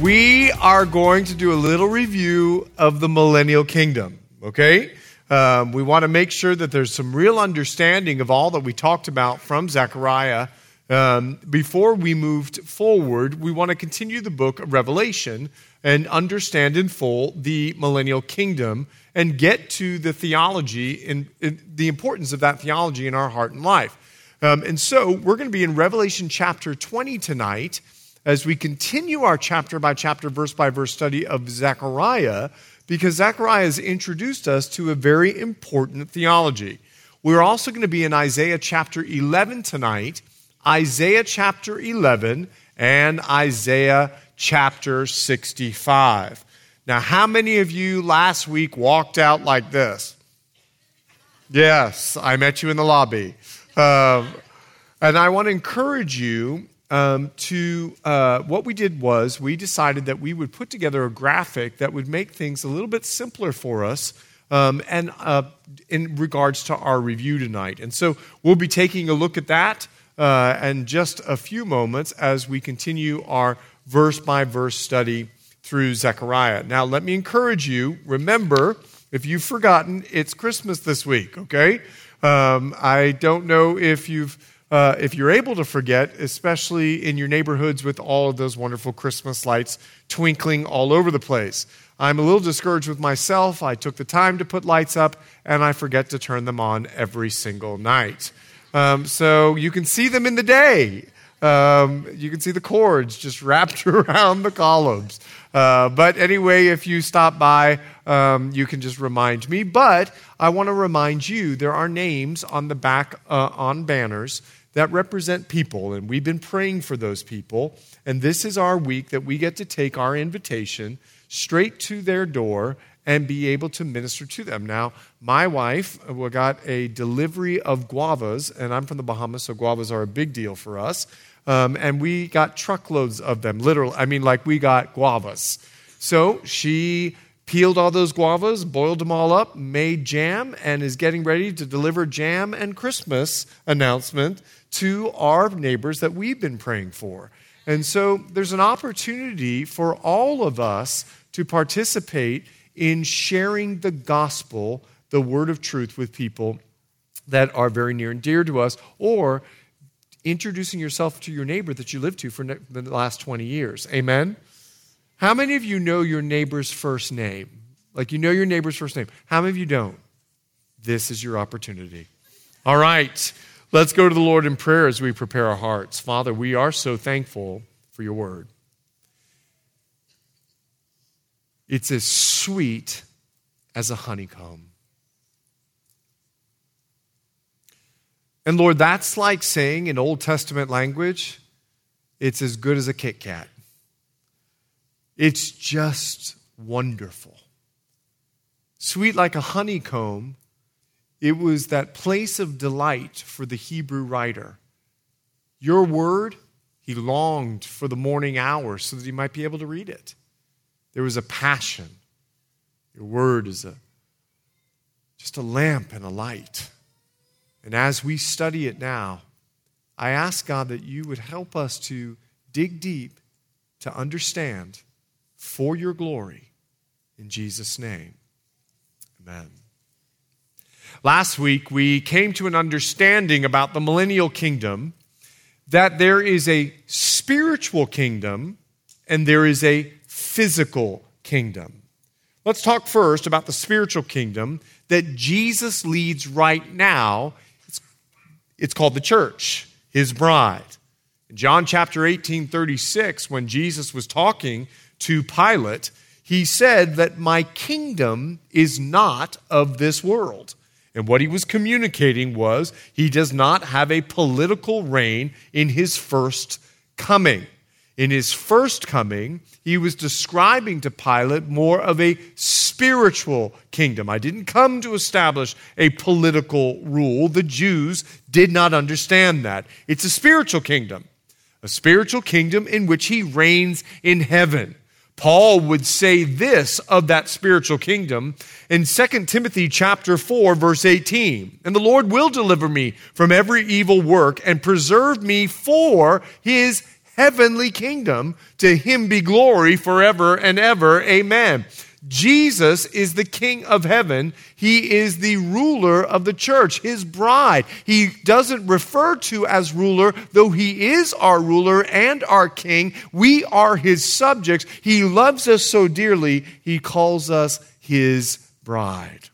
We are going to do a little review of the millennial kingdom, okay? Um, we want to make sure that there's some real understanding of all that we talked about from Zechariah. Um, before we moved forward, we want to continue the book of Revelation and understand in full the millennial kingdom and get to the theology and, the importance of that theology in our heart and life. Um, and so we're going to be in Revelation chapter 20 tonight as we continue our chapter by chapter, verse by verse study of Zechariah, because Zechariah has introduced us to a very important theology. We're also going to be in Isaiah chapter 11 tonight, Isaiah chapter 11, and Isaiah chapter 65. Now, how many of you last week walked out like this? Yes, I met you in the lobby. Uh, and I want to encourage you um, to uh, what we did was we decided that we would put together a graphic that would make things a little bit simpler for us um, and uh, in regards to our review tonight. And so we'll be taking a look at that uh, in just a few moments as we continue our verse by verse study through Zechariah. Now, let me encourage you remember, if you've forgotten, it's Christmas this week, okay? Um, I don't know if you've uh, if you're able to forget, especially in your neighborhoods with all of those wonderful Christmas lights twinkling all over the place. I'm a little discouraged with myself. I took the time to put lights up, and I forget to turn them on every single night. Um, so you can see them in the day. Um, you can see the cords just wrapped around the columns. Uh, but anyway, if you stop by, um, you can just remind me. But I want to remind you there are names on the back uh, on banners that represent people, and we've been praying for those people. And this is our week that we get to take our invitation straight to their door and be able to minister to them. Now, my wife uh, got a delivery of guavas, and I'm from the Bahamas, so guavas are a big deal for us. Um, and we got truckloads of them, literally. I mean, like we got guavas. So she peeled all those guavas, boiled them all up, made jam, and is getting ready to deliver jam and Christmas announcement to our neighbors that we've been praying for. And so there's an opportunity for all of us to participate in sharing the gospel, the word of truth, with people that are very near and dear to us, or introducing yourself to your neighbor that you lived to for the last 20 years. Amen? How many of you know your neighbor's first name? Like you know your neighbor's first name. How many of you don't? This is your opportunity. All right. Let's go to the Lord in prayer as we prepare our hearts. Father, we are so thankful for your word. It's as sweet as a honeycomb. And Lord, that's like saying in Old Testament language, it's as good as a Kit Kat. It's just wonderful. Sweet like a honeycomb it was that place of delight for the Hebrew writer. Your word, he longed for the morning hour so that he might be able to read it. There was a passion. Your word is a just a lamp and a light. And as we study it now, I ask God that you would help us to dig deep to understand for your glory. In Jesus' name, amen. Last week, we came to an understanding about the millennial kingdom that there is a spiritual kingdom and there is a physical kingdom. Let's talk first about the spiritual kingdom that Jesus leads right now. It's, it's called the church, his bride. In John chapter 18, 36, when Jesus was talking to Pilate, he said that my kingdom is not of this world. And what he was communicating was he does not have a political reign in his first coming. In his first coming, he was describing to Pilate more of a spiritual kingdom. I didn't come to establish a political rule. The Jews did not understand that. It's a spiritual kingdom, a spiritual kingdom in which he reigns in heaven. Paul would say this of that spiritual kingdom in 2 Timothy chapter 4 verse 18. And the Lord will deliver me from every evil work and preserve me for his heavenly kingdom. To him be glory forever and ever. Amen. Jesus is the King of heaven. He is the ruler of the church, his bride. He doesn't refer to as ruler, though he is our ruler and our king. We are his subjects. He loves us so dearly, he calls us his bride.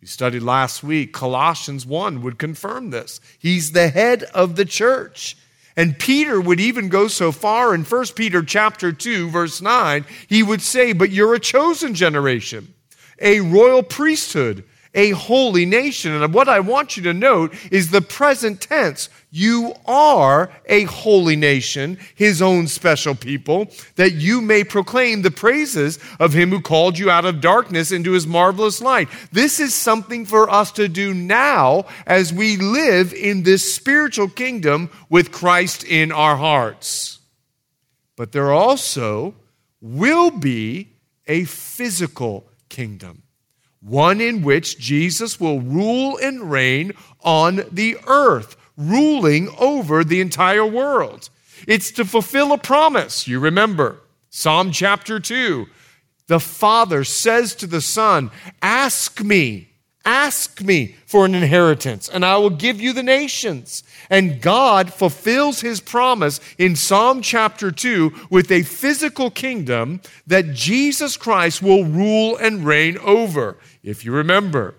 We studied last week, Colossians 1 would confirm this. He's the head of the church. And Peter would even go so far in 1 Peter chapter 2 verse 9, he would say, "But you're a chosen generation, a royal priesthood, a holy nation." And what I want you to note is the present tense. You are a holy nation, his own special people, that you may proclaim the praises of him who called you out of darkness into his marvelous light. This is something for us to do now as we live in this spiritual kingdom with Christ in our hearts. But there also will be a physical kingdom one in which Jesus will rule and reign on the earth ruling over the entire world. It's to fulfill a promise. You remember Psalm chapter 2. The Father says to the Son, Ask me, ask me for an inheritance, and I will give you the nations. And God fulfills his promise in Psalm chapter 2 with a physical kingdom that Jesus Christ will rule and reign over. If you remember,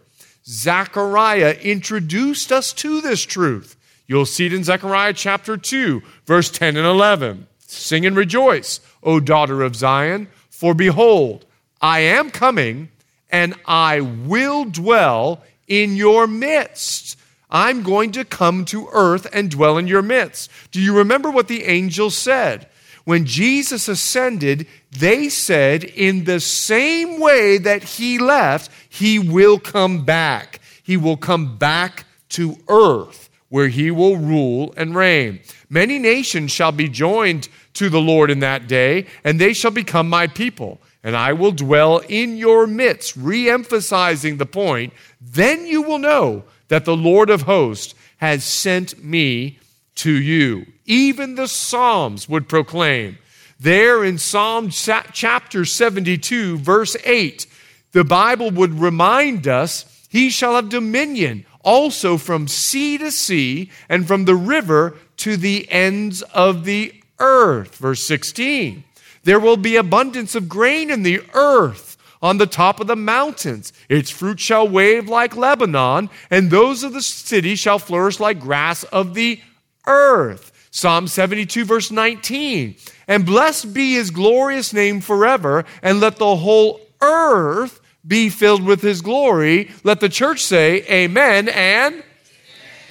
Zechariah introduced us to this truth. You'll see it in Zechariah chapter 2, verse 10 and 11. Sing and rejoice, O daughter of Zion, for behold, I am coming and I will dwell in your midst. I'm going to come to earth and dwell in your midst. Do you remember what the angel said? When Jesus ascended, they said, in the same way that he left, he will come back. He will come back to earth where he will rule and reign. Many nations shall be joined to the Lord in that day, and they shall become my people. And I will dwell in your midst, re emphasizing the point. Then you will know that the Lord of hosts has sent me to you. Even the Psalms would proclaim. There in Psalm chapter 72, verse 8, the Bible would remind us, He shall have dominion also from sea to sea and from the river to the ends of the earth. Verse 16. There will be abundance of grain in the earth on the top of the mountains. Its fruit shall wave like Lebanon, and those of the city shall flourish like grass of the earth. Psalm 72, verse 19. And blessed be his glorious name forever, and let the whole earth be filled with his glory. Let the church say, Amen and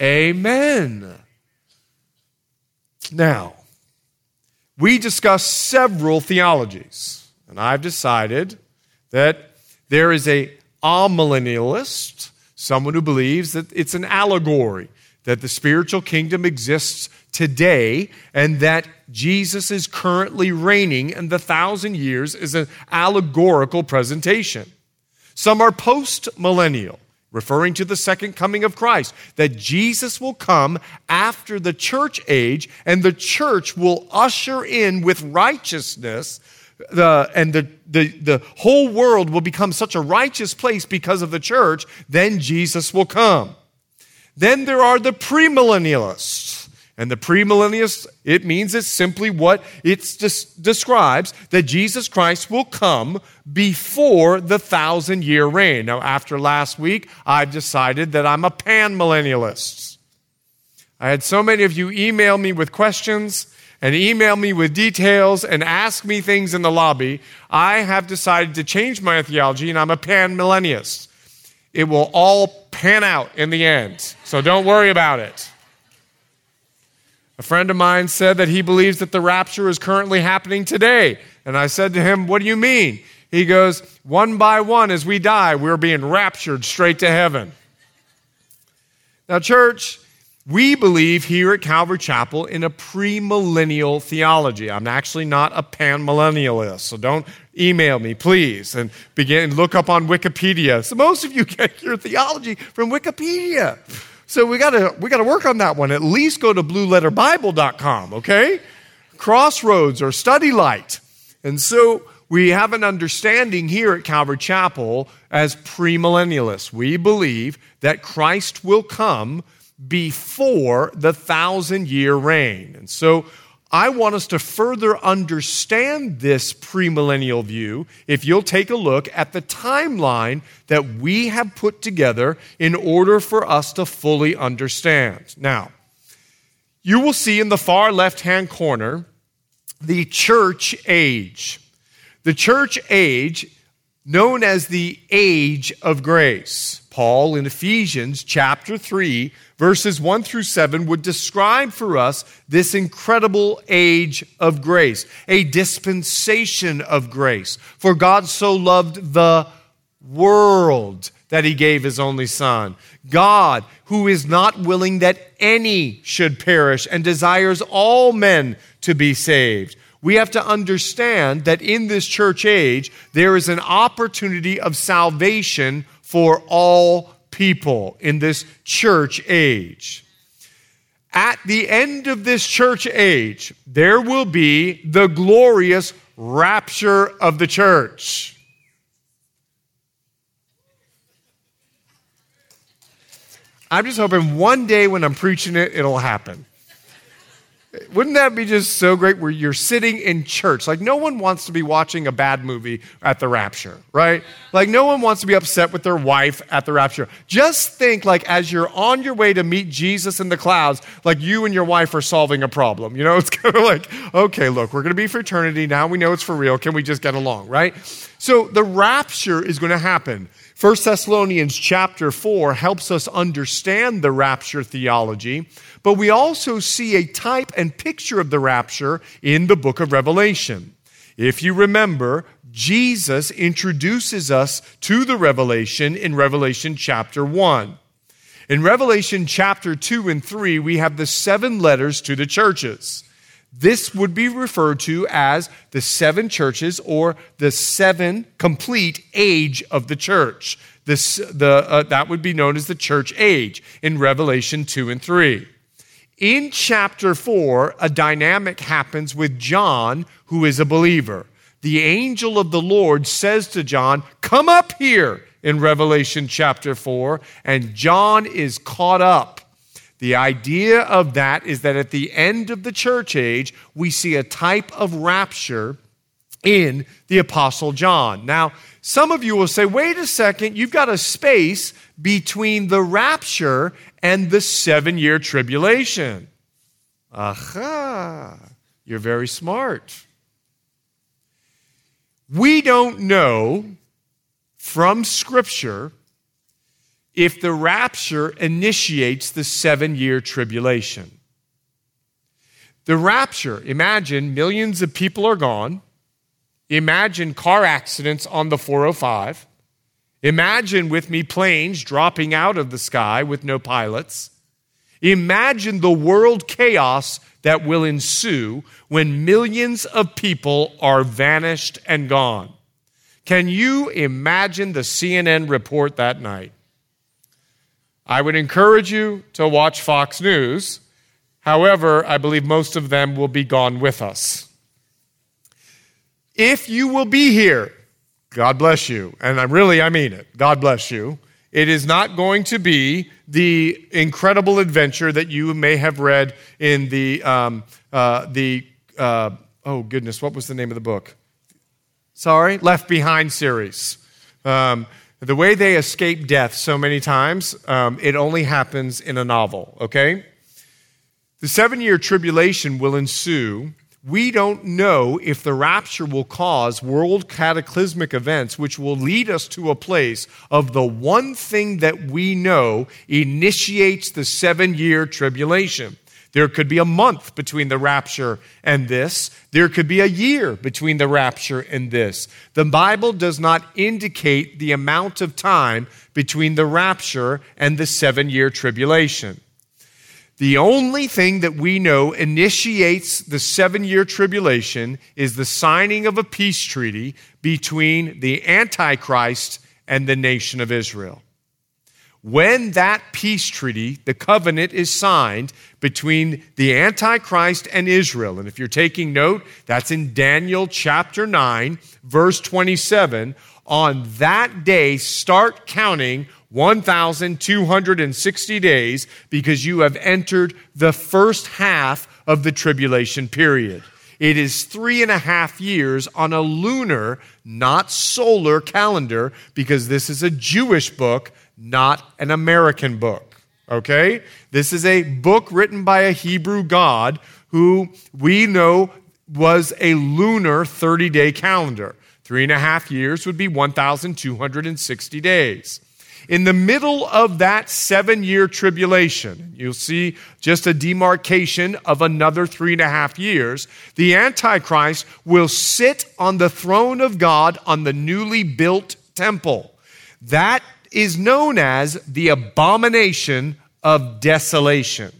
Amen. Now, we discussed several theologies, and I've decided that there is a amillennialist, someone who believes that it's an allegory, that the spiritual kingdom exists today and that Jesus is currently reigning and the thousand years is an allegorical presentation. Some are post millennial, referring to the second coming of Christ, that Jesus will come after the church age and the church will usher in with righteousness. The, and the, the, the whole world will become such a righteous place because of the church, then Jesus will come. Then there are the premillennialists and the premillennialists, it means it's simply what it describes that Jesus Christ will come before the thousand year reign. Now, after last week, I've decided that I'm a panmillennialist. I had so many of you email me with questions and email me with details and ask me things in the lobby. I have decided to change my theology and I'm a panmillennialist. It will all pan out in the end, so don't worry about it. A friend of mine said that he believes that the rapture is currently happening today. And I said to him, What do you mean? He goes, One by one, as we die, we're being raptured straight to heaven. Now, church, we believe here at Calvary Chapel in a premillennial theology. I'm actually not a panmillennialist, so don't email me, please, and begin look up on Wikipedia. So most of you get your theology from Wikipedia. So we gotta we gotta work on that one. At least go to blueletterbible.com, okay? Crossroads or Study Light. And so we have an understanding here at Calvary Chapel as premillennialists. We believe that Christ will come before the thousand year reign. And so I want us to further understand this premillennial view if you'll take a look at the timeline that we have put together in order for us to fully understand. Now, you will see in the far left hand corner the church age. The church age, known as the age of grace. Paul in Ephesians chapter 3, verses 1 through 7, would describe for us this incredible age of grace, a dispensation of grace. For God so loved the world that he gave his only Son. God, who is not willing that any should perish and desires all men to be saved. We have to understand that in this church age, there is an opportunity of salvation for all people in this church age. At the end of this church age, there will be the glorious rapture of the church. I'm just hoping one day when I'm preaching it, it'll happen. Wouldn't that be just so great where you're sitting in church? Like, no one wants to be watching a bad movie at the rapture, right? Like, no one wants to be upset with their wife at the rapture. Just think, like, as you're on your way to meet Jesus in the clouds, like you and your wife are solving a problem. You know, it's kind of like, okay, look, we're going to be for eternity. Now we know it's for real. Can we just get along, right? So, the rapture is going to happen. 1 Thessalonians chapter 4 helps us understand the rapture theology, but we also see a type and picture of the rapture in the book of Revelation. If you remember, Jesus introduces us to the revelation in Revelation chapter 1. In Revelation chapter 2 and 3, we have the seven letters to the churches. This would be referred to as the seven churches or the seven complete age of the church. This, the, uh, that would be known as the church age in Revelation 2 and 3. In chapter 4, a dynamic happens with John, who is a believer. The angel of the Lord says to John, Come up here in Revelation chapter 4, and John is caught up the idea of that is that at the end of the church age, we see a type of rapture in the Apostle John. Now, some of you will say, wait a second, you've got a space between the rapture and the seven year tribulation. Aha, you're very smart. We don't know from Scripture if the rapture initiates the seven year tribulation. The rapture, imagine millions of people are gone. Imagine car accidents on the 405. Imagine with me planes dropping out of the sky with no pilots. Imagine the world chaos that will ensue when millions of people are vanished and gone. Can you imagine the CNN report that night? I would encourage you to watch Fox News. However, I believe most of them will be gone with us. If you will be here, God bless you. And I really, I mean it. God bless you. It is not going to be the incredible adventure that you may have read in the, um, uh, the uh, oh goodness, what was the name of the book? Sorry, Left Behind series. Um, the way they escape death so many times, um, it only happens in a novel, okay? The seven year tribulation will ensue. We don't know if the rapture will cause world cataclysmic events, which will lead us to a place of the one thing that we know initiates the seven year tribulation. There could be a month between the rapture and this. There could be a year between the rapture and this. The Bible does not indicate the amount of time between the rapture and the seven year tribulation. The only thing that we know initiates the seven year tribulation is the signing of a peace treaty between the Antichrist and the nation of Israel. When that peace treaty, the covenant, is signed between the Antichrist and Israel, and if you're taking note, that's in Daniel chapter 9, verse 27. On that day, start counting 1,260 days because you have entered the first half of the tribulation period. It is three and a half years on a lunar, not solar calendar because this is a Jewish book, not an American book. Okay? This is a book written by a Hebrew God who we know was a lunar 30 day calendar. Three and a half years would be 1,260 days. In the middle of that seven year tribulation, you'll see just a demarcation of another three and a half years. The Antichrist will sit on the throne of God on the newly built temple. That is known as the abomination of desolation.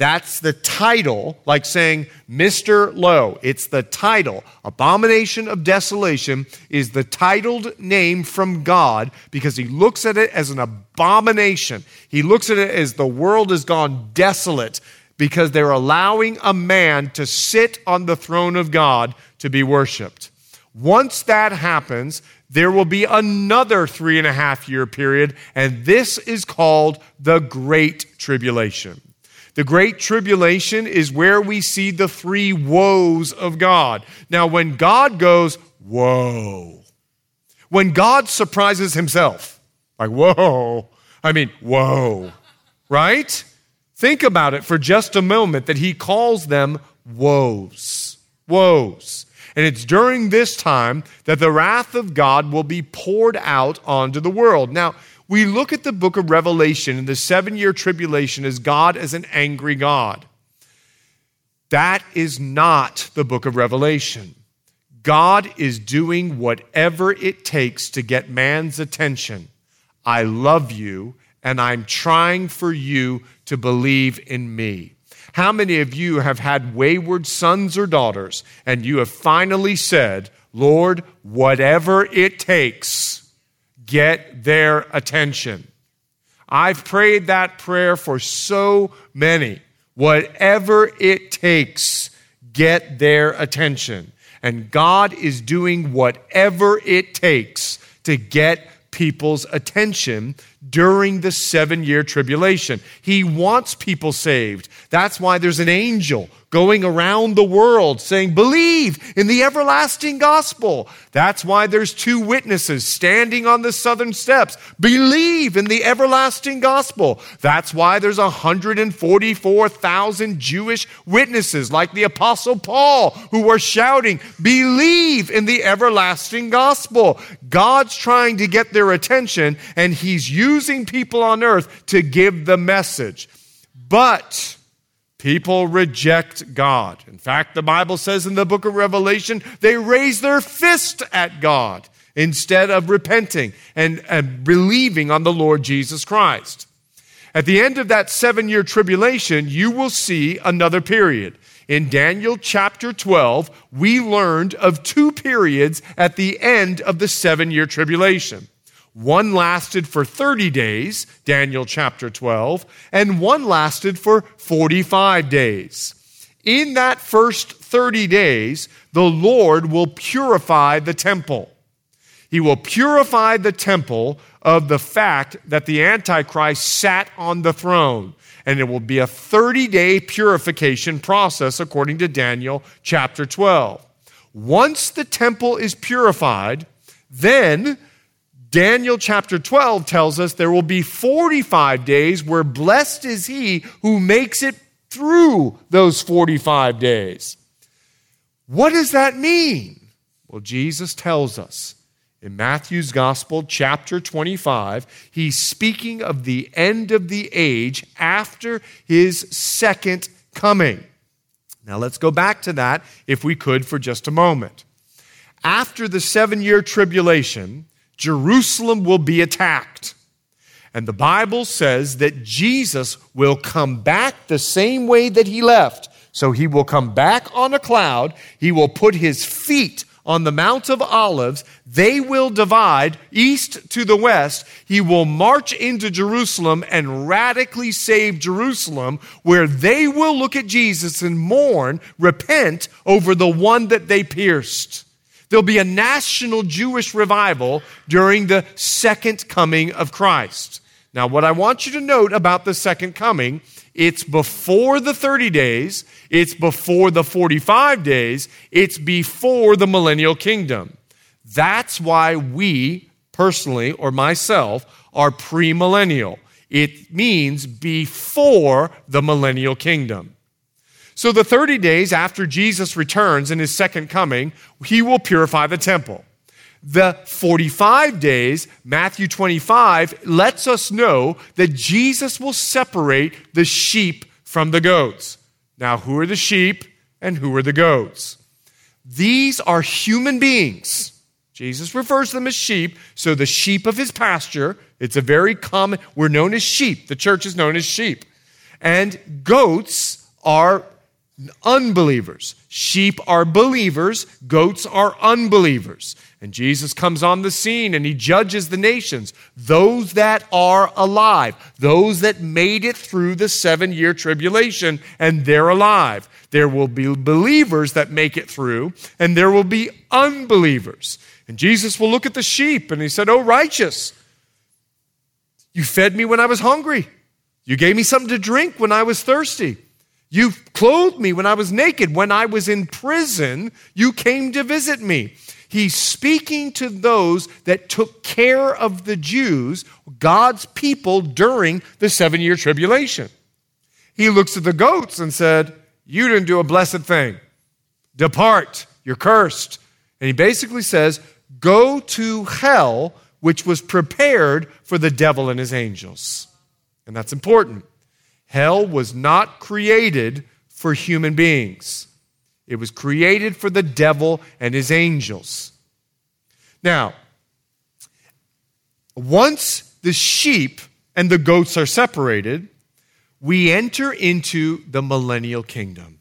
That's the title, like saying Mr. Lowe. It's the title. Abomination of Desolation is the titled name from God because he looks at it as an abomination. He looks at it as the world has gone desolate because they're allowing a man to sit on the throne of God to be worshiped. Once that happens, there will be another three and a half year period, and this is called the Great Tribulation. The Great Tribulation is where we see the three woes of God. Now, when God goes, whoa, when God surprises himself, like, whoa, I mean, whoa, right? Think about it for just a moment that he calls them woes. Woes. And it's during this time that the wrath of God will be poured out onto the world. Now, we look at the book of Revelation and the seven year tribulation as God as an angry God. That is not the book of Revelation. God is doing whatever it takes to get man's attention. I love you, and I'm trying for you to believe in me. How many of you have had wayward sons or daughters, and you have finally said, Lord, whatever it takes, get their attention. I've prayed that prayer for so many. Whatever it takes, get their attention. And God is doing whatever it takes to get people's attention during the seven year tribulation. He wants people saved. That's why there's an angel going around the world saying, Believe in the everlasting gospel. That's why there's two witnesses standing on the southern steps. Believe in the everlasting gospel. That's why there's 144,000 Jewish witnesses, like the Apostle Paul, who are shouting, Believe in the everlasting gospel. God's trying to get their attention, and He's using people on earth to give the message. But People reject God. In fact, the Bible says in the book of Revelation, they raise their fist at God instead of repenting and, and believing on the Lord Jesus Christ. At the end of that seven year tribulation, you will see another period. In Daniel chapter 12, we learned of two periods at the end of the seven year tribulation. One lasted for 30 days, Daniel chapter 12, and one lasted for 45 days. In that first 30 days, the Lord will purify the temple. He will purify the temple of the fact that the Antichrist sat on the throne. And it will be a 30 day purification process according to Daniel chapter 12. Once the temple is purified, then Daniel chapter 12 tells us there will be 45 days where blessed is he who makes it through those 45 days. What does that mean? Well, Jesus tells us in Matthew's Gospel, chapter 25, he's speaking of the end of the age after his second coming. Now let's go back to that, if we could, for just a moment. After the seven year tribulation, Jerusalem will be attacked. And the Bible says that Jesus will come back the same way that he left. So he will come back on a cloud. He will put his feet on the Mount of Olives. They will divide east to the west. He will march into Jerusalem and radically save Jerusalem, where they will look at Jesus and mourn, repent over the one that they pierced. There'll be a national Jewish revival during the second coming of Christ. Now, what I want you to note about the second coming, it's before the 30 days, it's before the 45 days, it's before the millennial kingdom. That's why we, personally, or myself, are premillennial. It means before the millennial kingdom. So, the 30 days after Jesus returns in his second coming, he will purify the temple. The 45 days, Matthew 25, lets us know that Jesus will separate the sheep from the goats. Now, who are the sheep and who are the goats? These are human beings. Jesus refers to them as sheep, so the sheep of his pasture, it's a very common, we're known as sheep. The church is known as sheep. And goats are unbelievers. Sheep are believers, goats are unbelievers. And Jesus comes on the scene and he judges the nations, those that are alive, those that made it through the seven year tribulation, and they're alive. There will be believers that make it through, and there will be unbelievers. And Jesus will look at the sheep and he said, Oh, righteous, you fed me when I was hungry. You gave me something to drink when I was thirsty. You clothed me when I was naked. When I was in prison, you came to visit me. He's speaking to those that took care of the Jews, God's people, during the seven year tribulation. He looks at the goats and said, You didn't do a blessed thing. Depart, you're cursed. And he basically says, Go to hell, which was prepared for the devil and his angels. And that's important. Hell was not created for human beings, it was created for the devil and his angels. Now, once the sheep and the goats are separated, we enter into the millennial kingdom.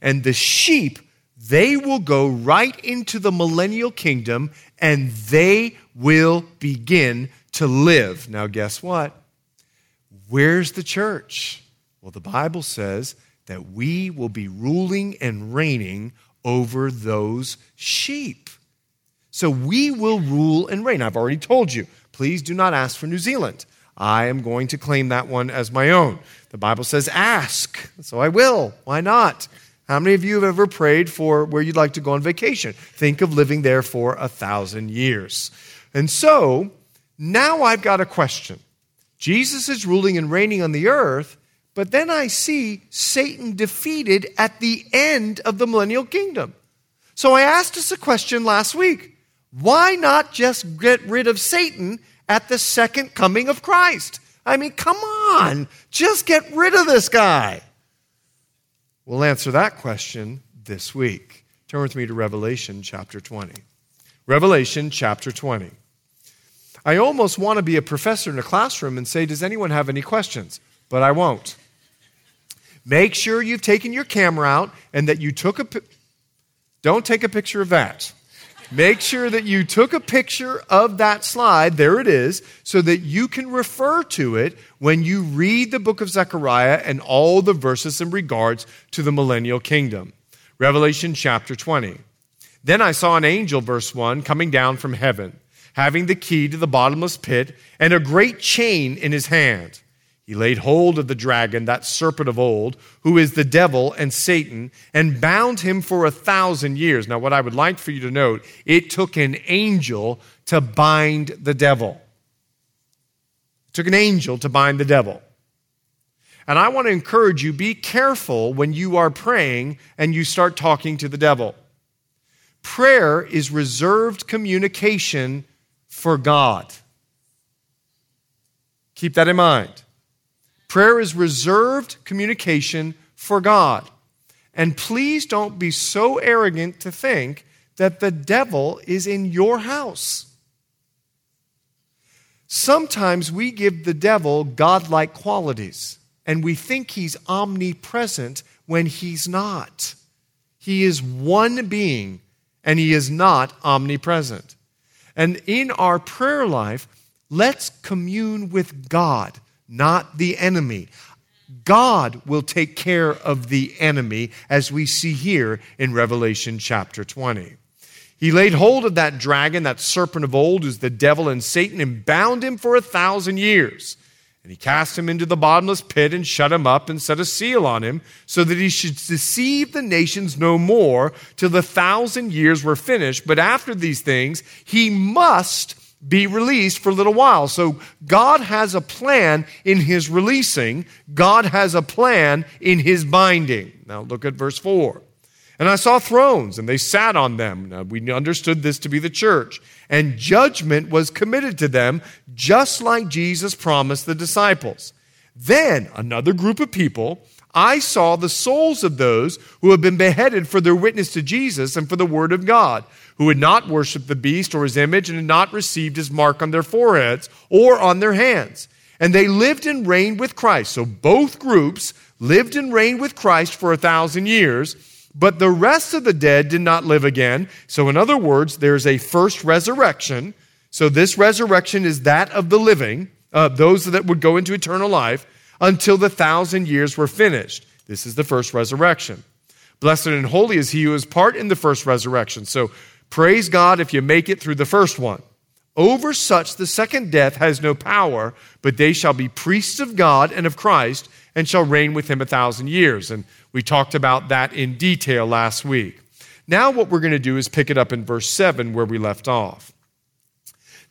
And the sheep, they will go right into the millennial kingdom and they will begin to live. Now, guess what? Where's the church? Well, the Bible says that we will be ruling and reigning over those sheep. So we will rule and reign. I've already told you, please do not ask for New Zealand. I am going to claim that one as my own. The Bible says ask, so I will. Why not? How many of you have ever prayed for where you'd like to go on vacation? Think of living there for a thousand years. And so now I've got a question. Jesus is ruling and reigning on the earth, but then I see Satan defeated at the end of the millennial kingdom. So I asked us a question last week why not just get rid of Satan at the second coming of Christ? I mean, come on, just get rid of this guy. We'll answer that question this week. Turn with me to Revelation chapter 20. Revelation chapter 20. I almost want to be a professor in a classroom and say, Does anyone have any questions? But I won't. Make sure you've taken your camera out and that you took a. Don't take a picture of that. Make sure that you took a picture of that slide, there it is, so that you can refer to it when you read the book of Zechariah and all the verses in regards to the millennial kingdom. Revelation chapter 20. Then I saw an angel, verse 1, coming down from heaven having the key to the bottomless pit and a great chain in his hand. He laid hold of the dragon, that serpent of old, who is the devil and Satan, and bound him for a thousand years. Now, what I would like for you to note, it took an angel to bind the devil. It took an angel to bind the devil. And I want to encourage you be careful when you are praying and you start talking to the devil. Prayer is reserved communication for God. Keep that in mind. Prayer is reserved communication for God. And please don't be so arrogant to think that the devil is in your house. Sometimes we give the devil godlike qualities and we think he's omnipresent when he's not. He is one being and he is not omnipresent. And in our prayer life, let's commune with God, not the enemy. God will take care of the enemy, as we see here in Revelation chapter 20. He laid hold of that dragon, that serpent of old, who's the devil and Satan, and bound him for a thousand years. And he cast him into the bottomless pit and shut him up and set a seal on him, so that he should deceive the nations no more till the thousand years were finished. But after these things, he must be released for a little while. So God has a plan in his releasing, God has a plan in his binding. Now look at verse 4. And I saw thrones, and they sat on them. Now, we understood this to be the church. And judgment was committed to them, just like Jesus promised the disciples. Then another group of people, I saw the souls of those who had been beheaded for their witness to Jesus and for the word of God, who had not worshiped the beast or his image and had not received his mark on their foreheads or on their hands. And they lived and reigned with Christ. So both groups lived and reigned with Christ for a thousand years. But the rest of the dead did not live again. So, in other words, there's a first resurrection. So, this resurrection is that of the living, uh, those that would go into eternal life, until the thousand years were finished. This is the first resurrection. Blessed and holy is he who is part in the first resurrection. So, praise God if you make it through the first one. Over such the second death has no power, but they shall be priests of God and of Christ and shall reign with him a thousand years. And we talked about that in detail last week. Now, what we're going to do is pick it up in verse 7 where we left off.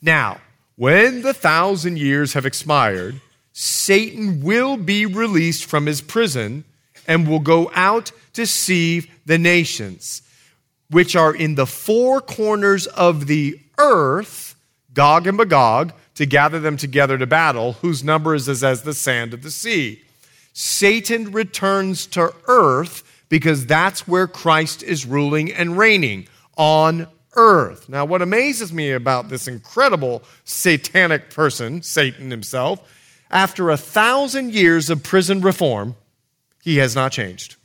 Now, when the thousand years have expired, Satan will be released from his prison and will go out to deceive the nations, which are in the four corners of the earth, Gog and Magog, to gather them together to battle, whose number is as the sand of the sea. Satan returns to earth because that's where Christ is ruling and reigning on earth. Now, what amazes me about this incredible satanic person, Satan himself, after a thousand years of prison reform, he has not changed.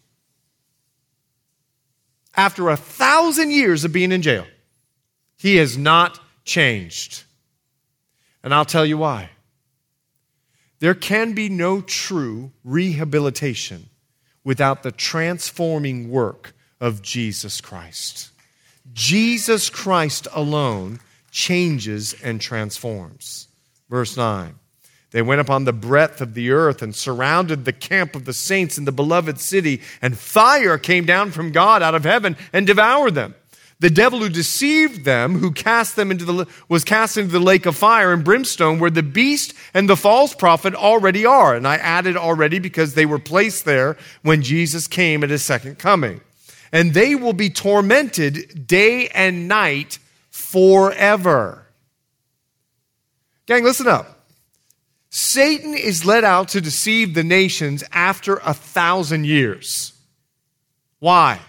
After a thousand years of being in jail, he has not changed. And I'll tell you why. There can be no true rehabilitation without the transforming work of Jesus Christ. Jesus Christ alone changes and transforms. Verse 9 They went upon the breadth of the earth and surrounded the camp of the saints in the beloved city, and fire came down from God out of heaven and devoured them. The devil who deceived them, who cast them into the, was cast into the lake of fire and brimstone where the beast and the false prophet already are. And I added already because they were placed there when Jesus came at his second coming. And they will be tormented day and night forever. Gang, listen up. Satan is led out to deceive the nations after a thousand years. Why?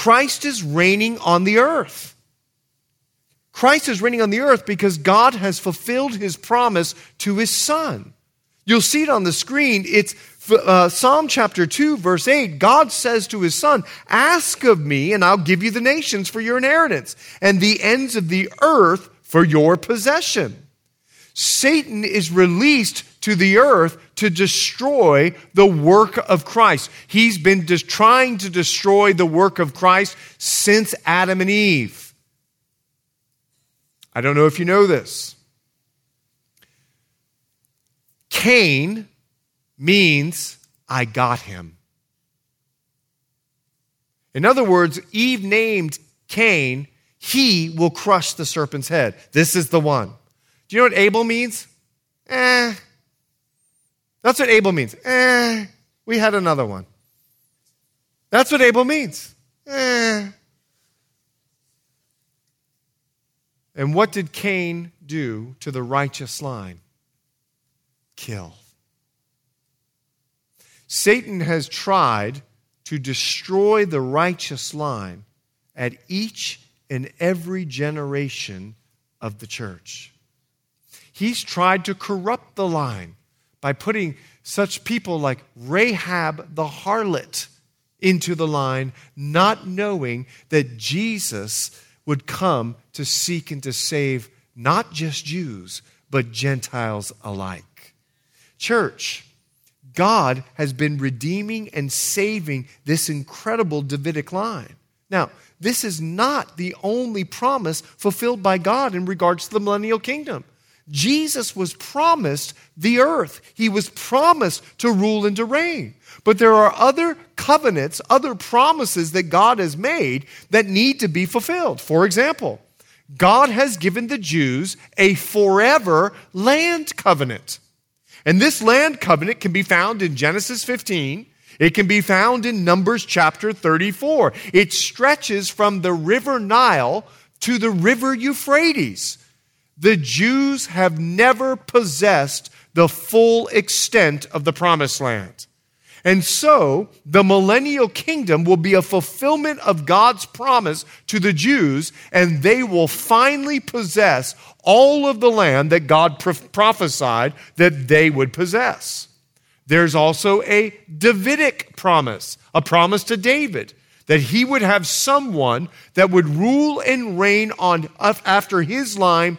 Christ is reigning on the earth. Christ is reigning on the earth because God has fulfilled his promise to his son. You'll see it on the screen. It's uh, Psalm chapter 2, verse 8. God says to his son, Ask of me, and I'll give you the nations for your inheritance, and the ends of the earth for your possession. Satan is released to the earth to destroy the work of Christ. He's been just trying to destroy the work of Christ since Adam and Eve. I don't know if you know this. Cain means I got him. In other words, Eve named Cain, he will crush the serpent's head. This is the one. Do you know what Abel means? Eh, that's what Abel means. Eh, we had another one. That's what Abel means. Eh. And what did Cain do to the righteous line? Kill. Satan has tried to destroy the righteous line at each and every generation of the church. He's tried to corrupt the line by putting such people like Rahab the harlot into the line, not knowing that Jesus would come to seek and to save not just Jews, but Gentiles alike. Church, God has been redeeming and saving this incredible Davidic line. Now, this is not the only promise fulfilled by God in regards to the millennial kingdom. Jesus was promised the earth. He was promised to rule and to reign. But there are other covenants, other promises that God has made that need to be fulfilled. For example, God has given the Jews a forever land covenant. And this land covenant can be found in Genesis 15. It can be found in Numbers chapter 34. It stretches from the river Nile to the river Euphrates. The Jews have never possessed the full extent of the promised land. And so, the millennial kingdom will be a fulfillment of God's promise to the Jews, and they will finally possess all of the land that God prophesied that they would possess. There's also a Davidic promise, a promise to David that he would have someone that would rule and reign on after his line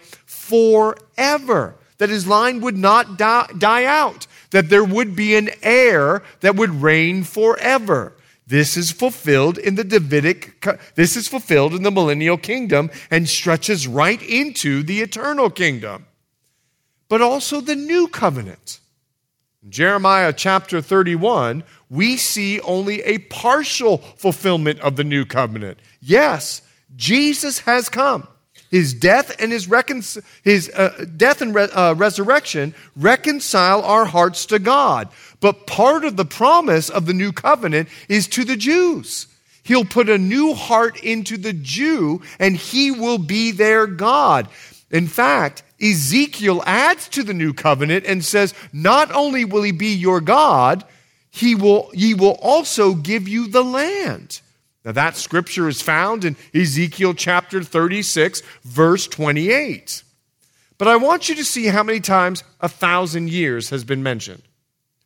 forever, that his line would not die, die out that there would be an heir that would reign forever. This is fulfilled in the Davidic, this is fulfilled in the millennial kingdom and stretches right into the eternal kingdom. But also the new covenant. In Jeremiah chapter 31, we see only a partial fulfillment of the new covenant. Yes, Jesus has come. His death and his, recon- his uh, death and re- uh, resurrection reconcile our hearts to God. But part of the promise of the new covenant is to the Jews. He'll put a new heart into the Jew and he will be their God. In fact, Ezekiel adds to the new covenant and says, not only will he be your God, he will, he will also give you the land. Now, that scripture is found in Ezekiel chapter 36, verse 28. But I want you to see how many times a thousand years has been mentioned.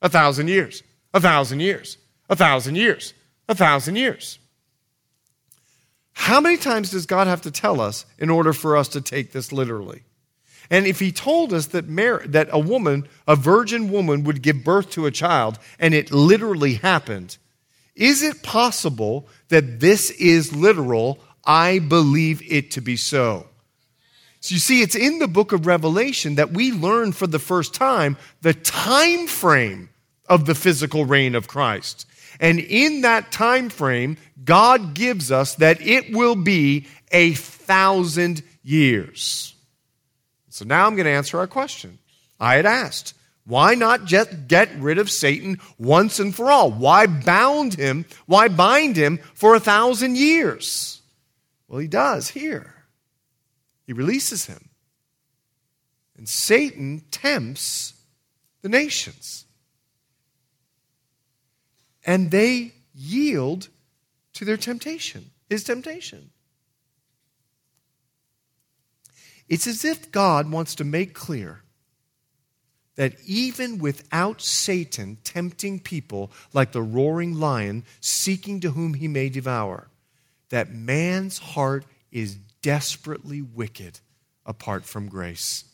A thousand years, a thousand years, a thousand years, a thousand years. How many times does God have to tell us in order for us to take this literally? And if he told us that, Mary, that a woman, a virgin woman, would give birth to a child, and it literally happened, is it possible that this is literal? I believe it to be so. So you see, it's in the book of Revelation that we learn for the first time the time frame of the physical reign of Christ. And in that time frame, God gives us that it will be a thousand years. So now I'm going to answer our question. I had asked, why not just get rid of Satan once and for all? Why bound him? Why bind him for a thousand years? Well, he does here. He releases him. And Satan tempts the nations. And they yield to their temptation, his temptation. It's as if God wants to make clear that even without Satan tempting people like the roaring lion seeking to whom he may devour, that man's heart is desperately wicked apart from grace.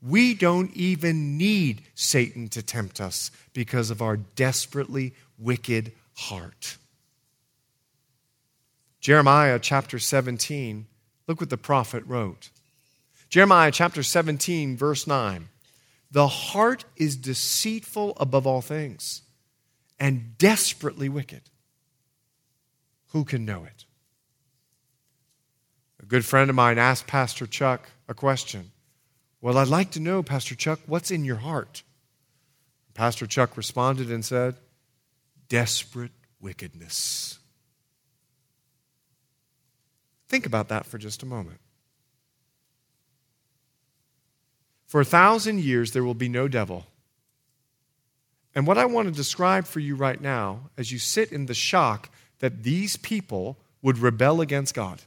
We don't even need Satan to tempt us because of our desperately wicked heart. Jeremiah chapter 17, look what the prophet wrote. Jeremiah chapter 17, verse 9. The heart is deceitful above all things and desperately wicked. Who can know it? A good friend of mine asked Pastor Chuck a question. Well, I'd like to know, Pastor Chuck, what's in your heart? Pastor Chuck responded and said, Desperate wickedness. Think about that for just a moment. For a thousand years, there will be no devil. And what I want to describe for you right now, as you sit in the shock that these people would rebel against God.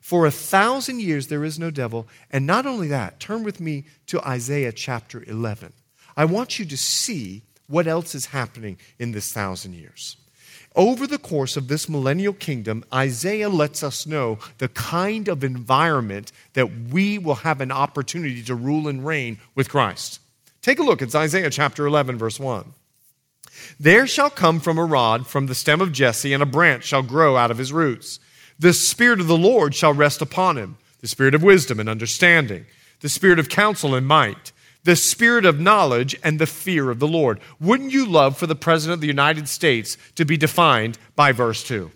For a thousand years there is no devil. And not only that, turn with me to Isaiah chapter 11. I want you to see what else is happening in this thousand years. Over the course of this millennial kingdom, Isaiah lets us know the kind of environment that we will have an opportunity to rule and reign with Christ. Take a look. It's Isaiah chapter 11, verse 1. There shall come from a rod from the stem of Jesse, and a branch shall grow out of his roots. The Spirit of the Lord shall rest upon him the Spirit of wisdom and understanding, the Spirit of counsel and might, the Spirit of knowledge and the fear of the Lord. Wouldn't you love for the President of the United States to be defined by verse 2?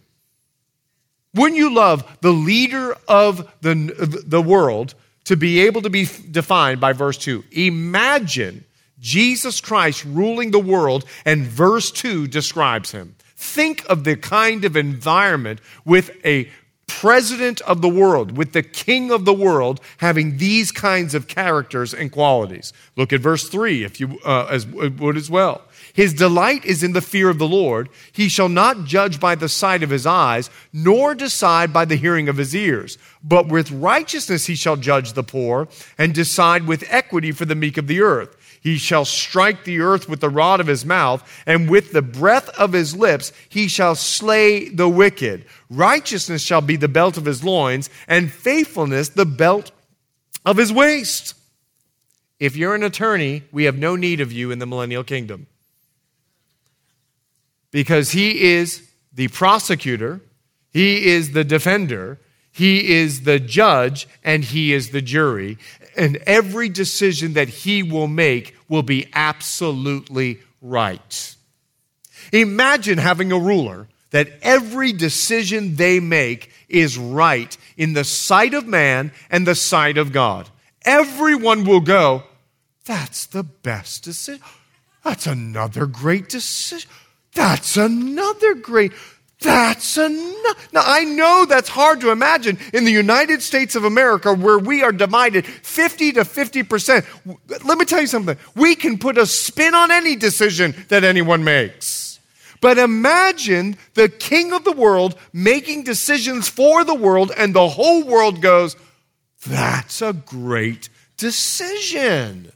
Wouldn't you love the leader of the, the world to be able to be defined by verse 2? Imagine Jesus Christ ruling the world, and verse 2 describes him. Think of the kind of environment with a president of the world, with the king of the world, having these kinds of characters and qualities. Look at verse 3, if you uh, as, would as well. His delight is in the fear of the Lord. He shall not judge by the sight of his eyes, nor decide by the hearing of his ears. But with righteousness he shall judge the poor, and decide with equity for the meek of the earth. He shall strike the earth with the rod of his mouth, and with the breath of his lips he shall slay the wicked. Righteousness shall be the belt of his loins, and faithfulness the belt of his waist. If you're an attorney, we have no need of you in the millennial kingdom. Because he is the prosecutor, he is the defender, he is the judge, and he is the jury and every decision that he will make will be absolutely right. Imagine having a ruler that every decision they make is right in the sight of man and the sight of God. Everyone will go, That's the best decision. That's another great decision. That's another great. That's enough. Now, I know that's hard to imagine in the United States of America where we are divided 50 to 50%. Let me tell you something. We can put a spin on any decision that anyone makes. But imagine the king of the world making decisions for the world, and the whole world goes, That's a great decision.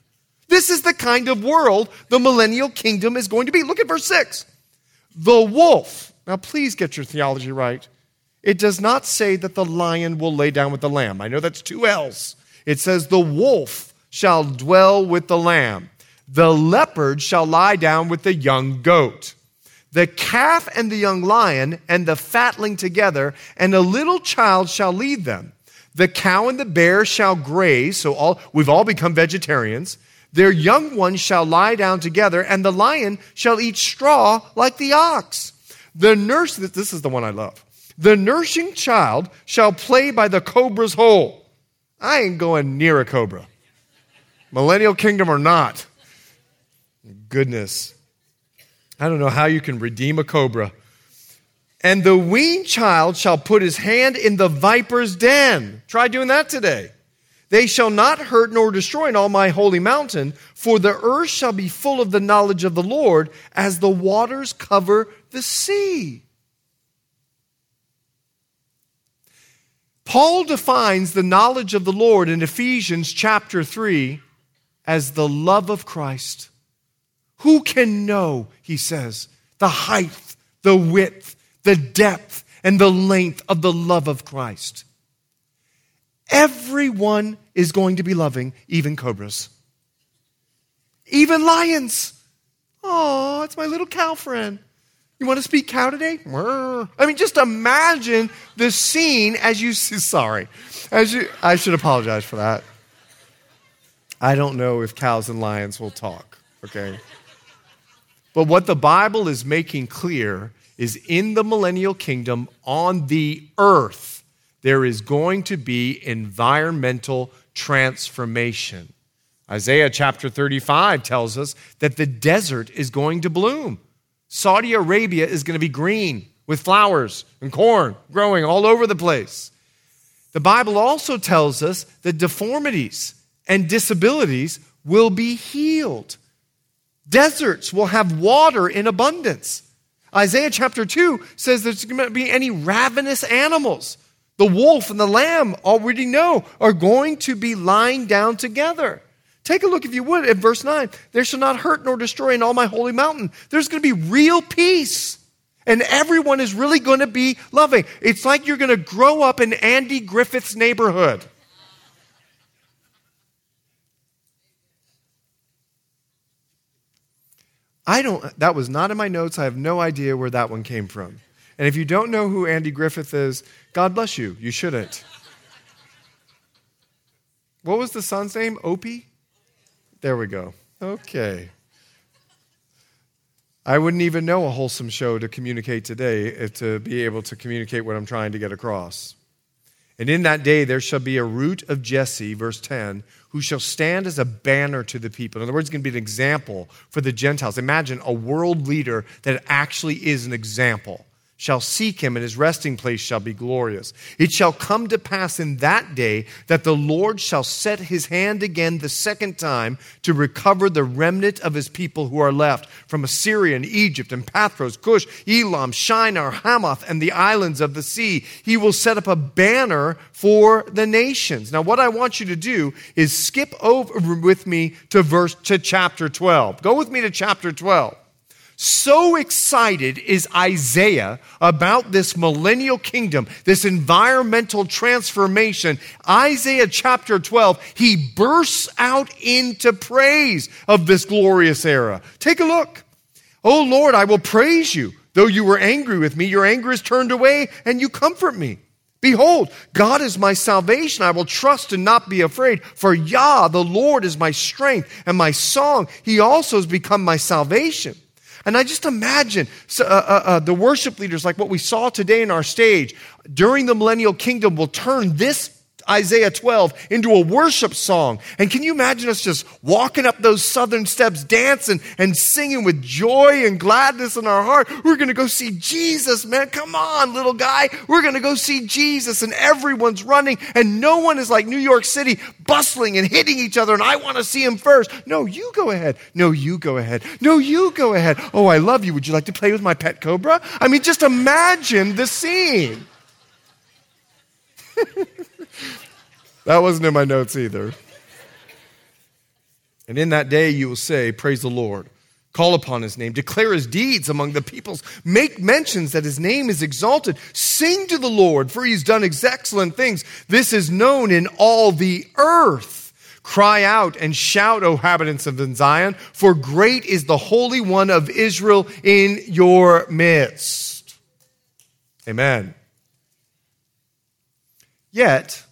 This is the kind of world the millennial kingdom is going to be. Look at verse 6. The wolf now, please get your theology right. It does not say that the lion will lay down with the lamb. I know that's two L's. It says the wolf shall dwell with the lamb, the leopard shall lie down with the young goat. The calf and the young lion and the fatling together, and a little child shall lead them. The cow and the bear shall graze, so all, we've all become vegetarians. Their young ones shall lie down together, and the lion shall eat straw like the ox. The nurse, this is the one I love. The nursing child shall play by the cobra's hole. I ain't going near a cobra. Millennial kingdom or not. Goodness. I don't know how you can redeem a cobra. And the weaned child shall put his hand in the viper's den. Try doing that today. They shall not hurt nor destroy in all my holy mountain, for the earth shall be full of the knowledge of the Lord as the waters cover the sea. Paul defines the knowledge of the Lord in Ephesians chapter 3 as the love of Christ. Who can know, he says, the height, the width, the depth, and the length of the love of Christ? Everyone is going to be loving, even cobras, even lions. Oh, it's my little cow friend. You want to speak cow today? I mean, just imagine the scene as you see. Sorry, as you. I should apologize for that. I don't know if cows and lions will talk. Okay. But what the Bible is making clear is in the millennial kingdom on the earth there is going to be environmental transformation. Isaiah chapter 35 tells us that the desert is going to bloom. Saudi Arabia is going to be green with flowers and corn growing all over the place. The Bible also tells us that deformities and disabilities will be healed. Deserts will have water in abundance. Isaiah chapter 2 says there's going to be any ravenous animals. The wolf and the lamb already know are going to be lying down together. Take a look, if you would, at verse 9. There shall not hurt nor destroy in all my holy mountain. There's going to be real peace. And everyone is really going to be loving. It's like you're going to grow up in Andy Griffith's neighborhood. I don't, that was not in my notes. I have no idea where that one came from. And if you don't know who Andy Griffith is, God bless you. You shouldn't. What was the son's name? Opie? There we go. Okay. I wouldn't even know a wholesome show to communicate today eh, to be able to communicate what I'm trying to get across. And in that day there shall be a root of Jesse, verse 10, who shall stand as a banner to the people. In other words, it's going to be an example for the Gentiles. Imagine a world leader that actually is an example shall seek him, and his resting place shall be glorious. It shall come to pass in that day that the Lord shall set his hand again the second time to recover the remnant of his people who are left from Assyria and Egypt and Pathros, Cush, Elam, Shinar, Hamath, and the islands of the sea. He will set up a banner for the nations. Now, what I want you to do is skip over with me to verse to chapter 12. Go with me to chapter 12. So excited is Isaiah about this millennial kingdom, this environmental transformation. Isaiah chapter 12, he bursts out into praise of this glorious era. Take a look. Oh Lord, I will praise you. Though you were angry with me, your anger is turned away and you comfort me. Behold, God is my salvation. I will trust and not be afraid. For Yah, the Lord, is my strength and my song. He also has become my salvation. And I just imagine uh, uh, uh, the worship leaders, like what we saw today in our stage, during the millennial kingdom, will turn this Isaiah 12 into a worship song. And can you imagine us just walking up those southern steps, dancing and singing with joy and gladness in our heart? We're going to go see Jesus, man. Come on, little guy. We're going to go see Jesus. And everyone's running, and no one is like New York City bustling and hitting each other. And I want to see him first. No, you go ahead. No, you go ahead. No, you go ahead. Oh, I love you. Would you like to play with my pet cobra? I mean, just imagine the scene. That wasn't in my notes either. And in that day you will say, Praise the Lord. Call upon his name, declare his deeds among the peoples, make mentions that his name is exalted. Sing to the Lord, for he's done excellent things. This is known in all the earth. Cry out and shout, O inhabitants of Zion, for great is the Holy One of Israel in your midst. Amen. Yet,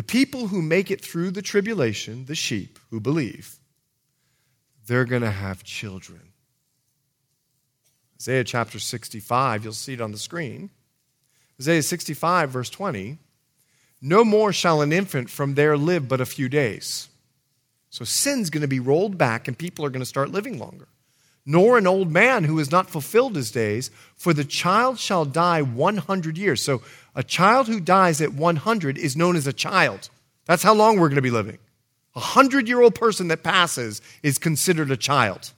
the people who make it through the tribulation, the sheep who believe, they're going to have children. Isaiah chapter 65, you'll see it on the screen. Isaiah 65, verse 20 No more shall an infant from there live but a few days. So sin's going to be rolled back and people are going to start living longer. Nor an old man who has not fulfilled his days, for the child shall die 100 years. So a child who dies at 100 is known as a child. That's how long we're going to be living. A 100 year old person that passes is considered a child.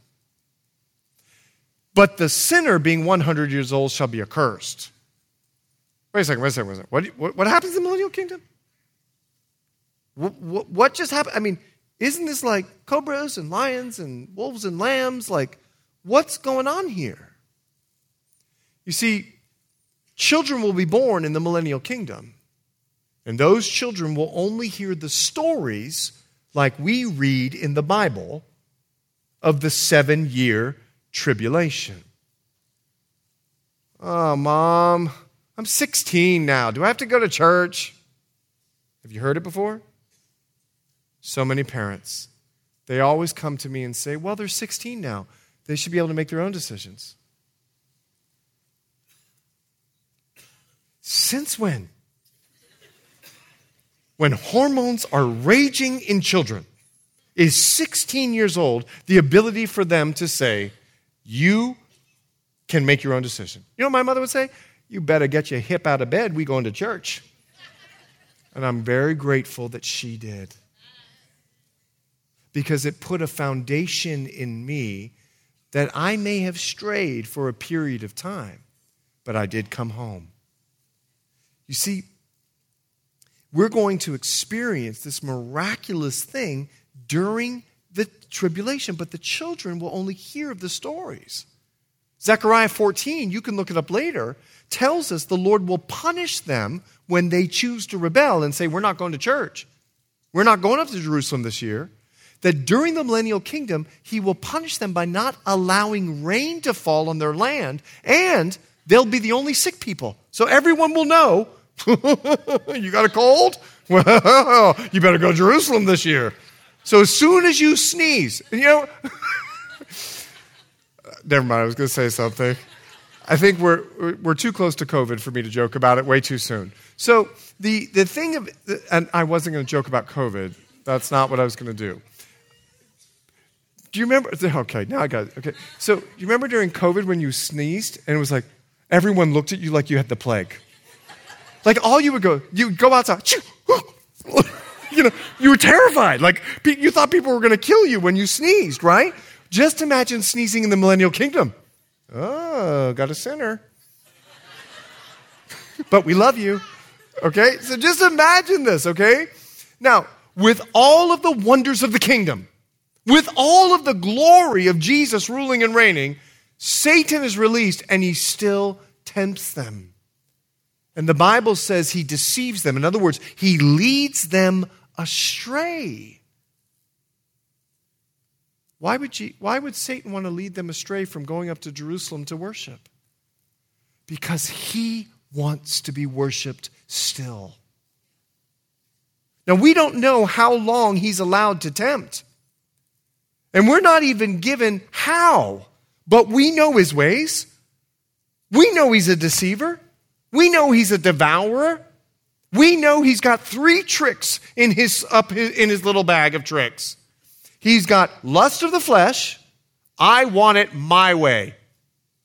But the sinner, being 100 years old, shall be accursed. Wait a second, wait a second, wait a second. What, what, what happens in the millennial kingdom? What, what, what just happened? I mean, isn't this like cobras and lions and wolves and lambs? Like, what's going on here? You see, Children will be born in the millennial kingdom. And those children will only hear the stories like we read in the Bible of the seven year tribulation. Oh, mom, I'm 16 now. Do I have to go to church? Have you heard it before? So many parents. They always come to me and say, Well, they're 16 now. They should be able to make their own decisions. Since when? When hormones are raging in children, is 16 years old the ability for them to say, You can make your own decision. You know what my mother would say? You better get your hip out of bed. We going to church. And I'm very grateful that she did. because it put a foundation in me that I may have strayed for a period of time, but I did come home. You see, we're going to experience this miraculous thing during the tribulation, but the children will only hear of the stories. Zechariah 14, you can look it up later, tells us the Lord will punish them when they choose to rebel and say, We're not going to church. We're not going up to Jerusalem this year. That during the millennial kingdom, he will punish them by not allowing rain to fall on their land, and they'll be the only sick people. So everyone will know you got a cold? Well, you better go to Jerusalem this year. So as soon as you sneeze, you know, never mind, I was going to say something. I think we're, we're too close to COVID for me to joke about it way too soon. So the, the thing of, and I wasn't going to joke about COVID. That's not what I was going to do. Do you remember? Okay, now I got it. Okay. So you remember during COVID when you sneezed and it was like everyone looked at you like you had the plague? Like all you would go, you would go outside, you know, you were terrified. Like you thought people were going to kill you when you sneezed, right? Just imagine sneezing in the millennial kingdom. Oh, got a sinner. but we love you. Okay? So just imagine this, okay? Now, with all of the wonders of the kingdom, with all of the glory of Jesus ruling and reigning, Satan is released and he still tempts them. And the Bible says he deceives them. In other words, he leads them astray. Why would, you, why would Satan want to lead them astray from going up to Jerusalem to worship? Because he wants to be worshiped still. Now, we don't know how long he's allowed to tempt. And we're not even given how, but we know his ways. We know he's a deceiver. We know he's a devourer. We know he's got three tricks in his, up in his little bag of tricks. He's got lust of the flesh. I want it my way,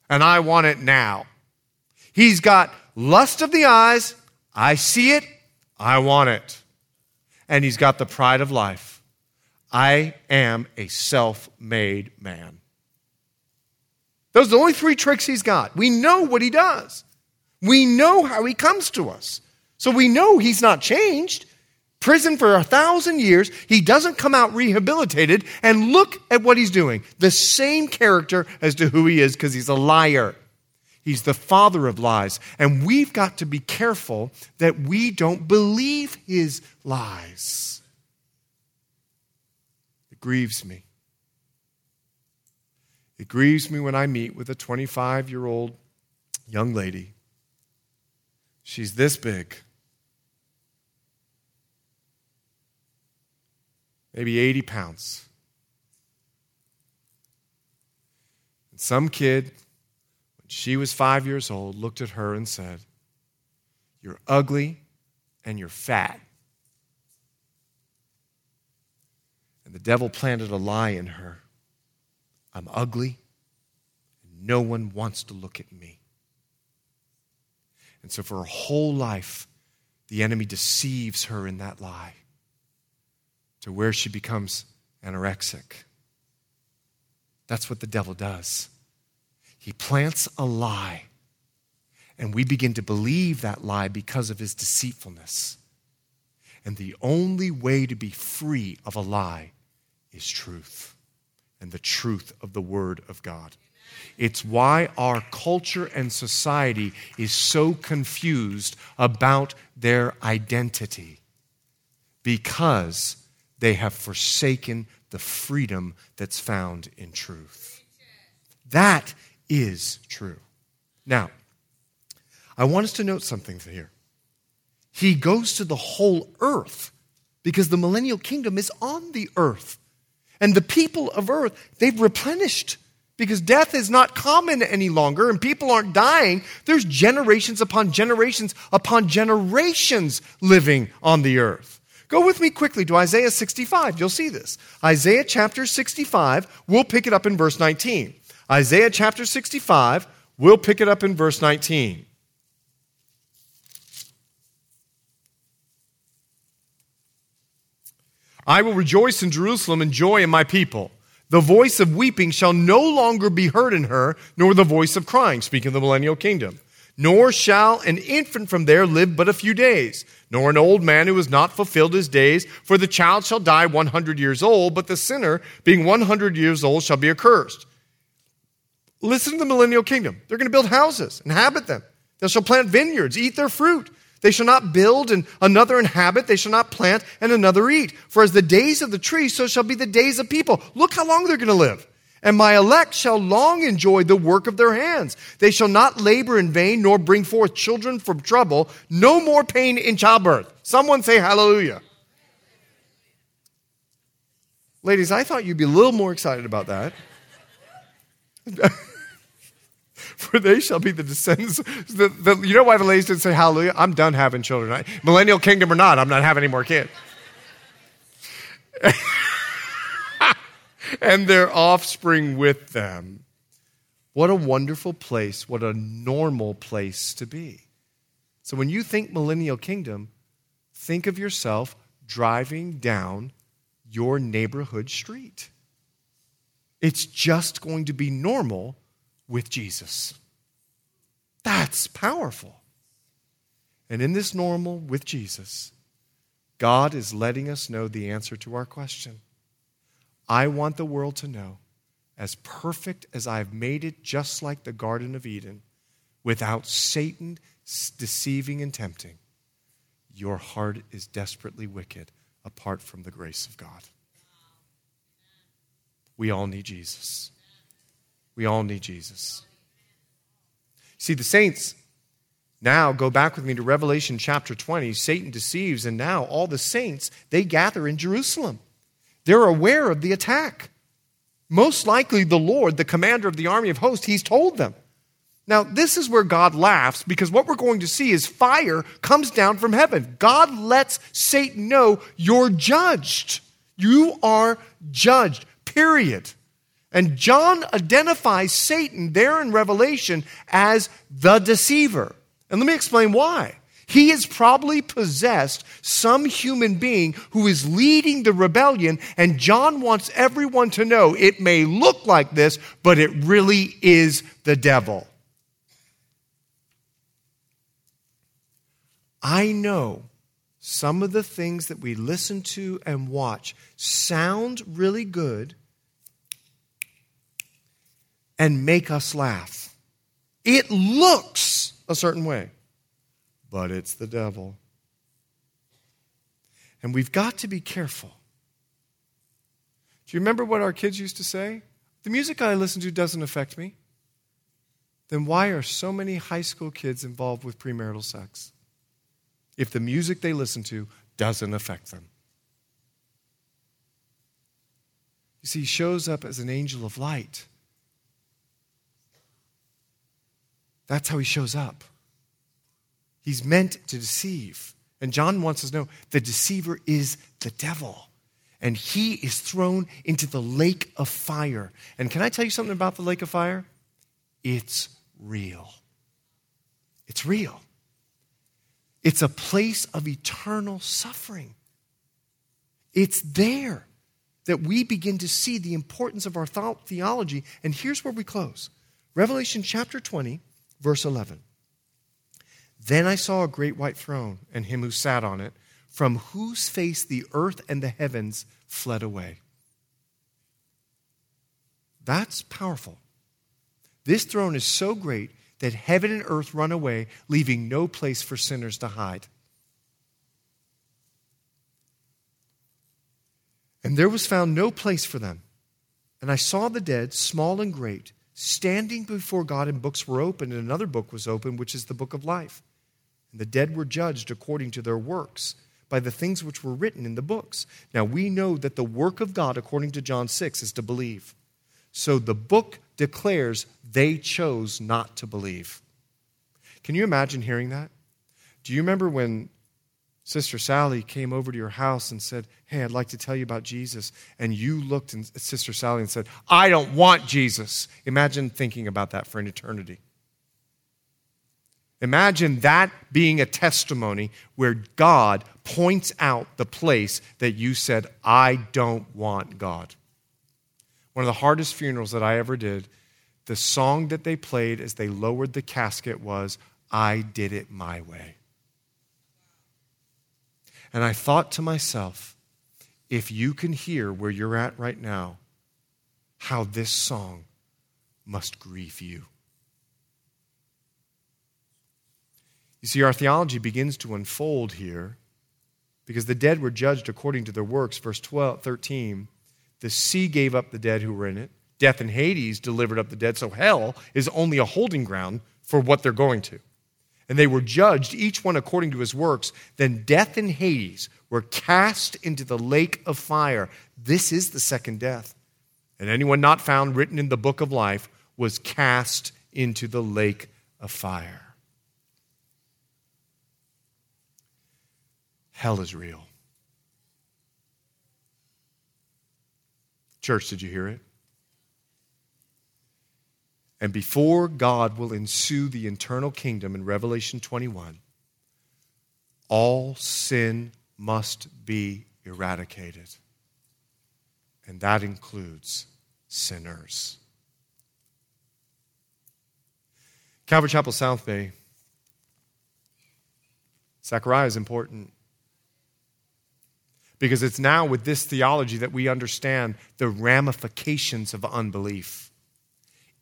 and I want it now. He's got lust of the eyes. I see it. I want it. And he's got the pride of life. I am a self made man. Those are the only three tricks he's got. We know what he does, we know how he comes to us. So we know he's not changed prison for a thousand years. He doesn't come out rehabilitated. And look at what he's doing the same character as to who he is because he's a liar. He's the father of lies. And we've got to be careful that we don't believe his lies. It grieves me. It grieves me when I meet with a 25 year old young lady. She's this big maybe 80 pounds. And some kid, when she was five years old, looked at her and said, You're ugly and you're fat. And the devil planted a lie in her I'm ugly, no one wants to look at me. And so, for her whole life, the enemy deceives her in that lie to where she becomes anorexic. That's what the devil does. He plants a lie, and we begin to believe that lie because of his deceitfulness. And the only way to be free of a lie is truth and the truth of the Word of God. It's why our culture and society is so confused about their identity because they have forsaken the freedom that's found in truth. That is true. Now, I want us to note something here. He goes to the whole earth because the millennial kingdom is on the earth. And the people of earth, they've replenished because death is not common any longer and people aren't dying. There's generations upon generations upon generations living on the earth. Go with me quickly to Isaiah 65. You'll see this. Isaiah chapter 65, we'll pick it up in verse 19. Isaiah chapter 65, we'll pick it up in verse 19. I will rejoice in Jerusalem and joy in my people. The voice of weeping shall no longer be heard in her, nor the voice of crying, speaking of the millennial kingdom. Nor shall an infant from there live but a few days, nor an old man who has not fulfilled his days, for the child shall die 100 years old, but the sinner, being 100 years old, shall be accursed. Listen to the millennial kingdom. They're going to build houses, inhabit them. They shall plant vineyards, eat their fruit. They shall not build and another inhabit. They shall not plant and another eat. For as the days of the tree, so shall be the days of people. Look how long they're going to live. And my elect shall long enjoy the work of their hands. They shall not labor in vain, nor bring forth children from trouble. No more pain in childbirth. Someone say hallelujah. Ladies, I thought you'd be a little more excited about that. for they shall be the descendants. The, the, you know why the ladies didn't say hallelujah? I'm done having children. I, millennial kingdom or not, I'm not having any more kids. and their offspring with them. What a wonderful place, what a normal place to be. So when you think millennial kingdom, think of yourself driving down your neighborhood street. It's just going to be normal with Jesus. That's powerful. And in this normal with Jesus, God is letting us know the answer to our question. I want the world to know, as perfect as I've made it, just like the Garden of Eden, without Satan deceiving and tempting, your heart is desperately wicked apart from the grace of God. We all need Jesus. We all need Jesus. See, the saints now go back with me to Revelation chapter 20. Satan deceives, and now all the saints, they gather in Jerusalem. They're aware of the attack. Most likely, the Lord, the commander of the army of hosts, he's told them. Now, this is where God laughs because what we're going to see is fire comes down from heaven. God lets Satan know you're judged. You are judged, period. And John identifies Satan there in Revelation as the deceiver. And let me explain why. He has probably possessed some human being who is leading the rebellion, and John wants everyone to know it may look like this, but it really is the devil. I know some of the things that we listen to and watch sound really good and make us laugh. It looks a certain way, but it's the devil. And we've got to be careful. Do you remember what our kids used to say? The music I listen to doesn't affect me. Then why are so many high school kids involved with premarital sex? If the music they listen to doesn't affect them. You see, he shows up as an angel of light That's how he shows up. He's meant to deceive. And John wants us to know the deceiver is the devil. And he is thrown into the lake of fire. And can I tell you something about the lake of fire? It's real. It's real. It's a place of eternal suffering. It's there that we begin to see the importance of our theology. And here's where we close Revelation chapter 20, Verse 11 Then I saw a great white throne and him who sat on it, from whose face the earth and the heavens fled away. That's powerful. This throne is so great that heaven and earth run away, leaving no place for sinners to hide. And there was found no place for them. And I saw the dead, small and great standing before God, and books were opened, and another book was opened, which is the book of life. And the dead were judged according to their works by the things which were written in the books. Now we know that the work of God, according to John 6, is to believe. So the book declares they chose not to believe. Can you imagine hearing that? Do you remember when Sister Sally came over to your house and said, Hey, I'd like to tell you about Jesus. And you looked at Sister Sally and said, I don't want Jesus. Imagine thinking about that for an eternity. Imagine that being a testimony where God points out the place that you said, I don't want God. One of the hardest funerals that I ever did, the song that they played as they lowered the casket was, I did it my way. And I thought to myself, if you can hear where you're at right now, how this song must grieve you. You see, our theology begins to unfold here because the dead were judged according to their works. Verse 12, 13 the sea gave up the dead who were in it, death and Hades delivered up the dead, so hell is only a holding ground for what they're going to. And they were judged, each one according to his works. Then death and Hades were cast into the lake of fire. This is the second death. And anyone not found written in the book of life was cast into the lake of fire. Hell is real. Church, did you hear it? And before God will ensue the eternal kingdom in Revelation 21, all sin must be eradicated. And that includes sinners. Calvary Chapel South Bay, Zechariah is important. Because it's now with this theology that we understand the ramifications of unbelief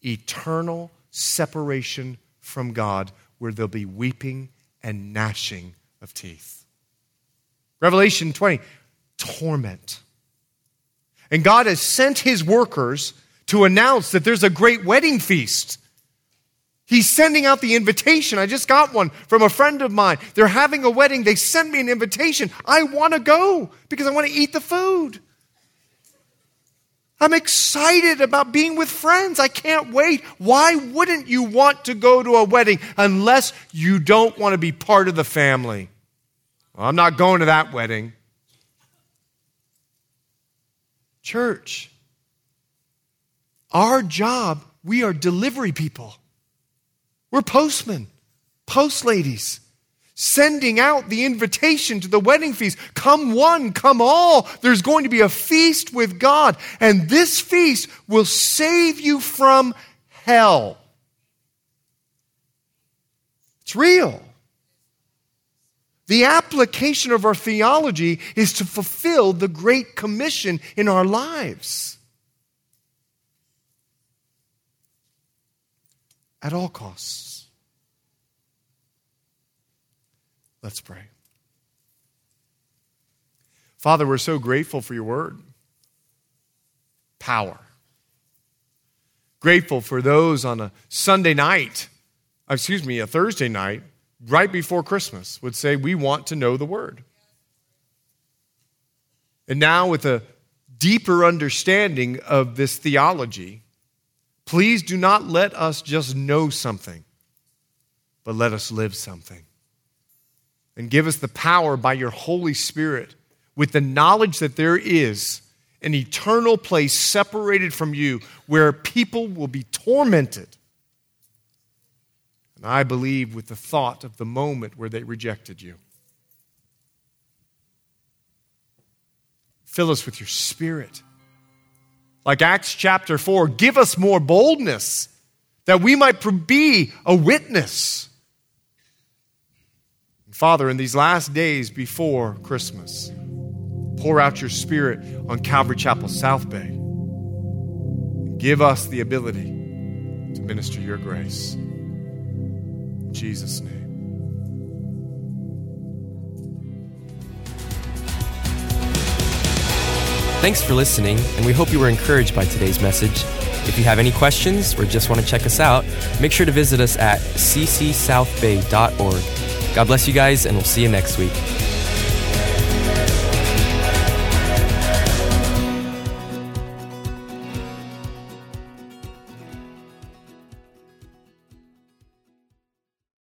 eternal separation from God, where there'll be weeping and gnashing of teeth. Revelation 20, torment. And God has sent his workers to announce that there's a great wedding feast. He's sending out the invitation. I just got one from a friend of mine. They're having a wedding. They sent me an invitation. I want to go because I want to eat the food. I'm excited about being with friends. I can't wait. Why wouldn't you want to go to a wedding unless you don't want to be part of the family? Well, I'm not going to that wedding. Church, our job, we are delivery people. We're postmen, post ladies, sending out the invitation to the wedding feast. Come one, come all. There's going to be a feast with God, and this feast will save you from hell. It's real. The application of our theology is to fulfill the Great Commission in our lives. At all costs. Let's pray. Father, we're so grateful for your word. Power. Grateful for those on a Sunday night, uh, excuse me, a Thursday night, right before Christmas, would say, We want to know the word. And now, with a deeper understanding of this theology, please do not let us just know something, but let us live something and give us the power by your Holy Spirit with the knowledge that there is an eternal place separated from you where people will be tormented. And I believe with the thought of the moment where they rejected you. Fill us with your spirit. Like Acts chapter 4, give us more boldness that we might be a witness Father, in these last days before Christmas, pour out your Spirit on Calvary Chapel South Bay. Give us the ability to minister your grace. In Jesus' name. Thanks for listening, and we hope you were encouraged by today's message. If you have any questions or just want to check us out, make sure to visit us at ccsouthbay.org God bless you guys, and we'll see you next week.